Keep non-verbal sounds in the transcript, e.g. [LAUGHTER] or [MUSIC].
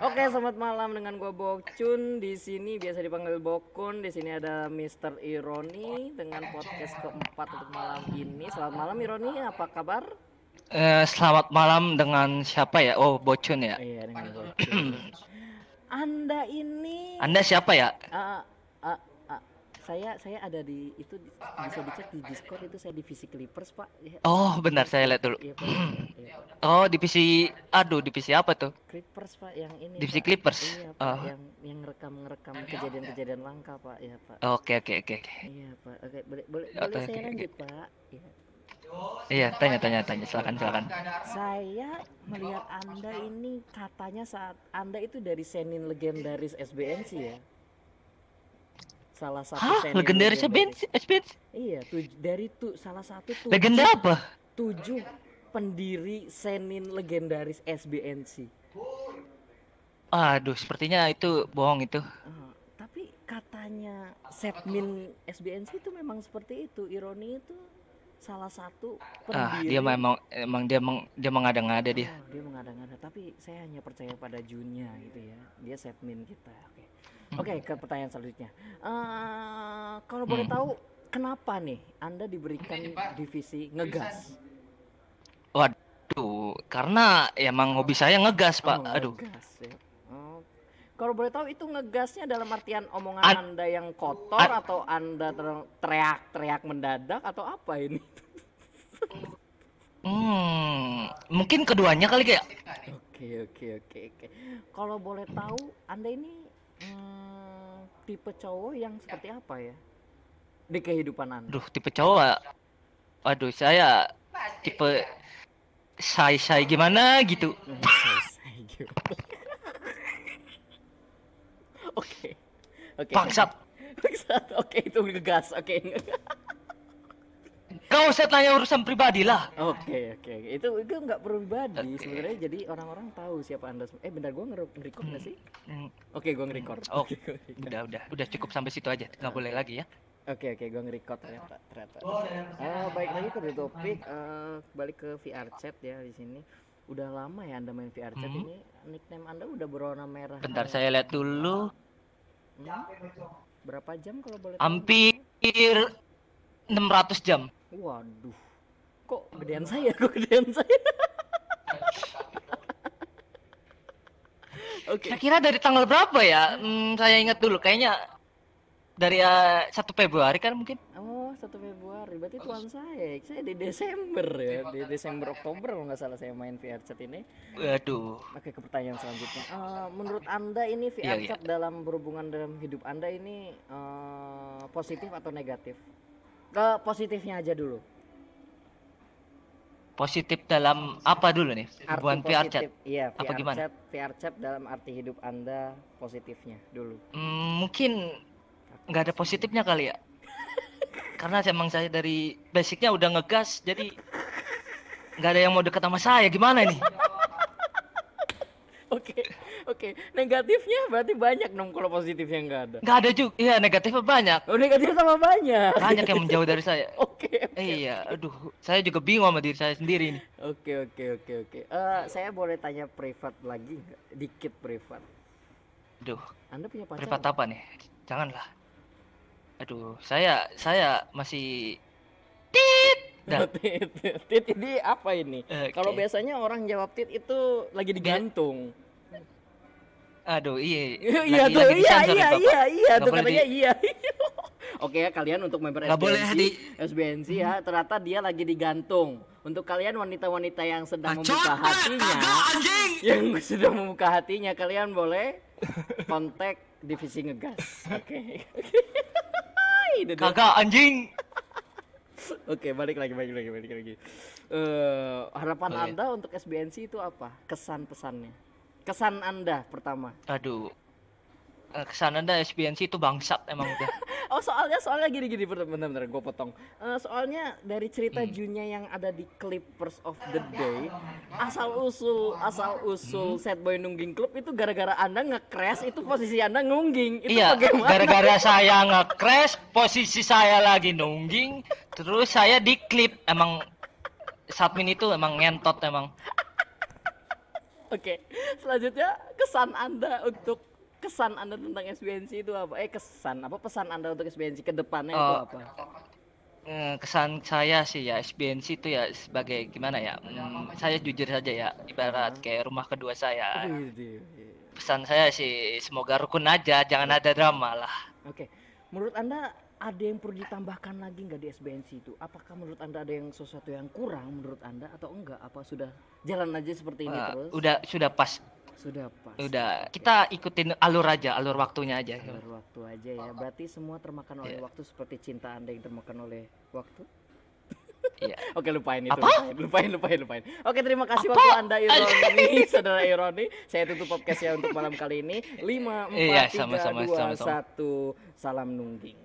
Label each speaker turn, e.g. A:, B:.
A: Oke, selamat malam dengan gua Bokcun di sini biasa dipanggil Bokun. Di sini ada Mr. Ironi dengan podcast keempat untuk malam ini. Selamat malam Ironi, apa kabar?
B: Eh, selamat malam dengan siapa ya? Oh, Bocun ya.
A: Iya, dengan Bokcun. [CLEARS THROAT] Anda ini
B: Anda siapa ya?
A: Ah, saya saya ada di itu di- bisa dicek di Discord itu saya divisi Clippers, Pak. Ya,
B: Oh, bentar saya lihat dulu.
A: Iya, Pak. Iya, Pak.
B: Oh, divisi aduh, divisi apa tuh?
A: Clippers, Pak, yang ini.
B: Divisi
A: Pak.
B: Clippers.
A: Iya, Pak,
B: Oh.
A: yang yang rekam-rekam kejadian-kejadian langka, Pak. Iya, Pak.
B: Oke, oke, oke.
A: Iya pak, oke boleh boleh
B: Oke,
A: boleh saya
B: oke,
A: lanjut pak. Iya.
B: Iya, tanya, tanya, tanya. Silakan, silakan.
A: Saya melihat anda ini katanya saat anda itu dari senin legendaris SBNC ya. Salah satu
B: Hah, legendarisnya
A: legendaris.
B: bench, bench.
A: Iya, tuj- dari tuh salah satu tuh
B: Legenda apa?
A: tujuh pendiri senin legendaris SBNC.
B: Aduh, sepertinya itu bohong itu.
A: Ah, tapi katanya setmin SBNC itu memang seperti itu. Ironi itu salah satu
B: Ah, dia memang emang dia emang dia mengada-ngada dia.
A: Oh, dia mengada-ngada, tapi saya hanya percaya pada Junya gitu ya. Dia setmin kita. Oke. Oke, ke pertanyaan selanjutnya. Eh, kalau boleh
B: Hmm.
A: tahu kenapa nih Anda diberikan divisi ngegas?
B: Waduh, karena emang hobi saya ngegas, Pak.
A: Oh,
B: Aduh.
A: ngegas ya. Oh. Kalau boleh tahu itu ngegasnya dalam artian omongan
B: An-
A: Anda yang kotor
B: An-
A: atau Anda ter- teriak-teriak mendadak atau apa ini? [LAUGHS]
B: Hmm, mungkin keduanya kali kayak.
A: Oke oke oke oke. Kalau boleh tahu, anda ini hmm, tipe cowok yang seperti apa ya di kehidupan anda?
B: Aduh, tipe cowok. Aduh, saya tipe shy-shy gimana gitu. [LAUGHS]
A: Gitu. [LAUGHS] Oke oke.
B: Bangsat.
A: Bangsat. Oke itu ngegas. Oke.
B: Kau [LAUGHS] usah tanya urusan pribadi lah.
A: Oke oke. Itu itu nggak pribadi
B: Oke.
A: sebenarnya. Jadi orang-orang tahu siapa anda. Eh bentar gua nge-record nggak sih?
B: Hmm,
A: Oke gua nge-record.
B: Oh.
A: Oke, [LAUGHS] gua nge-record.
B: udah, udah, udah cukup sampai situ aja. Nggak boleh lagi ya.
A: Oke oke, gue nge-record ternyata. ternyata. Eh, baik lagi ke topik, eh, balik ke VR chat ya di sini. Udah lama ya anda main VR chat
B: Hmm.
A: ini? Nickname anda udah berwarna merah.
B: Bentar saya lihat dulu.
A: Hmm? Berapa jam kalau boleh? tahu?
B: Hampir 600 jam.
A: Waduh, kok gedean saya? Kok gedean saya? [LAUGHS] Oke.
B: Kira-kira dari tanggal berapa ya? Hmm, saya ingat dulu. Kayaknya dari eh, 1 Februari kan mungkin.
A: Oh, 1 Februari. Berarti tuan saya. Saya di Desember ya. Di Desember Oktober kalau nggak salah saya main VR chat ini.
B: Waduh.
A: Oke ke pertanyaan selanjutnya. Eh, menurut anda ini VR
B: Iya, iya.
A: chat dalam berhubungan dalam hidup anda ini eh, positif atau negatif? Ke positifnya aja dulu.
B: Positif dalam apa dulu nih? Hubungan VR chat.
A: Iya,
B: Apa gimana?
A: chat, VR chat dalam arti hidup anda positifnya dulu.
B: Hmm, mungkin nggak ada positifnya kali ya. [LAUGHS] Karena emang saya dari basicnya udah ngegas, jadi nggak ada yang mau deket sama saya. Gimana nih? [LAUGHS]
A: Oke, oke. Negatifnya berarti banyak dong kalau positifnya nggak ada.
B: Nggak ada juga. Iya negatifnya banyak.
A: Oh negatif sama banyak.
B: Banyak yang menjauh dari saya. [LAUGHS]
A: Oke,
B: Eh, iya, aduh, saya juga bingung sama diri saya sendiri nih.
A: oke, oke, oke, oke. Eh, saya boleh tanya privat lagi nggak? Dikit privat.
B: Aduh,
A: Anda punya pacar?
B: privat apa nih? Janganlah. Aduh, saya saya masih [LAUGHS] tit.
A: Tit, tit ini apa ini?
B: Oke.
A: Kalau biasanya orang jawab tit itu lagi digantung.
B: Aduh, iya.
A: Iya
B: lagi-
A: tuh,
B: lagi
A: iya iya
B: Bapak.
A: iya iya tuh katanya
B: di-
A: iya. [LAUGHS] Oke ya kalian untuk member
B: Nggak boleh
A: SBNC,
B: di-
A: SBNC ya ternyata dia lagi digantung. Untuk kalian wanita-wanita yang sedang membuka hatinya, [LAUGHS] yang sedang membuka hatinya, kalian boleh kontak divisi ngegas. Oke. [LAUGHS] Dia.
B: Kagak anjing.
A: Oke, balik lagi, balik lagi, balik lagi. Eh, harapan
B: Oke.
A: Anda untuk SBNC itu apa? Kesan pesannya. Kesan Anda pertama.
B: Aduh. Eh, Kesan anda SBNC itu bangsat emang udah. [LAUGHS]
A: Oh soalnya soalnya gini gini bentar gue potong. Eh, soalnya dari cerita
B: Hmm.
A: Junya yang ada di Clippers of the Day, asal usul asal usul
B: Hmm.
A: Sad Boy Nungging Club itu gara-gara anda nge-crash itu posisi anda nungging itu
B: iya,
A: bagaimana?
B: gara-gara saya nge-crash, posisi saya lagi nungging, terus saya di klip emang Satmin itu emang ngentot emang.
A: Oke, selanjutnya kesan Anda untuk kesan Anda tentang SBNC itu apa? Eh kesan apa pesan Anda untuk SBNC ke depannya itu
B: Oh.
A: apa?
B: Eh, kesan saya sih ya SBNC itu ya sebagai gimana ya hmm, saya jujur saja ya ibarat kayak rumah kedua saya
A: Widih.
B: pesan saya sih semoga rukun aja jangan ada drama lah
A: Oke, menurut Anda ada yang perlu ditambahkan lagi nggak di SBNC itu? Apakah menurut Anda ada yang sesuatu yang kurang menurut Anda atau enggak? Apa sudah jalan aja seperti ini
B: Eh,
A: terus?
B: udah sudah pas
A: Sudah pas.
B: udah kita ikutin alur aja alur waktunya aja
A: Alur waktu aja ya. Berarti semua termakan oleh
B: Iya.
A: waktu seperti cinta Anda yang termakan oleh waktu.
B: Iya. [LAUGHS]
A: Oke lupain itu,
B: Apa?
A: lupain, lupain, lupain, lupain. Oke terima kasih waktu anda Ironi, [LAUGHS] saudara Ironi. Saya tutup podcastnya untuk malam kali ini. Lima,
B: Iya,
A: empat, tiga, dua,
B: sama-sama.
A: satu. Salam nungging.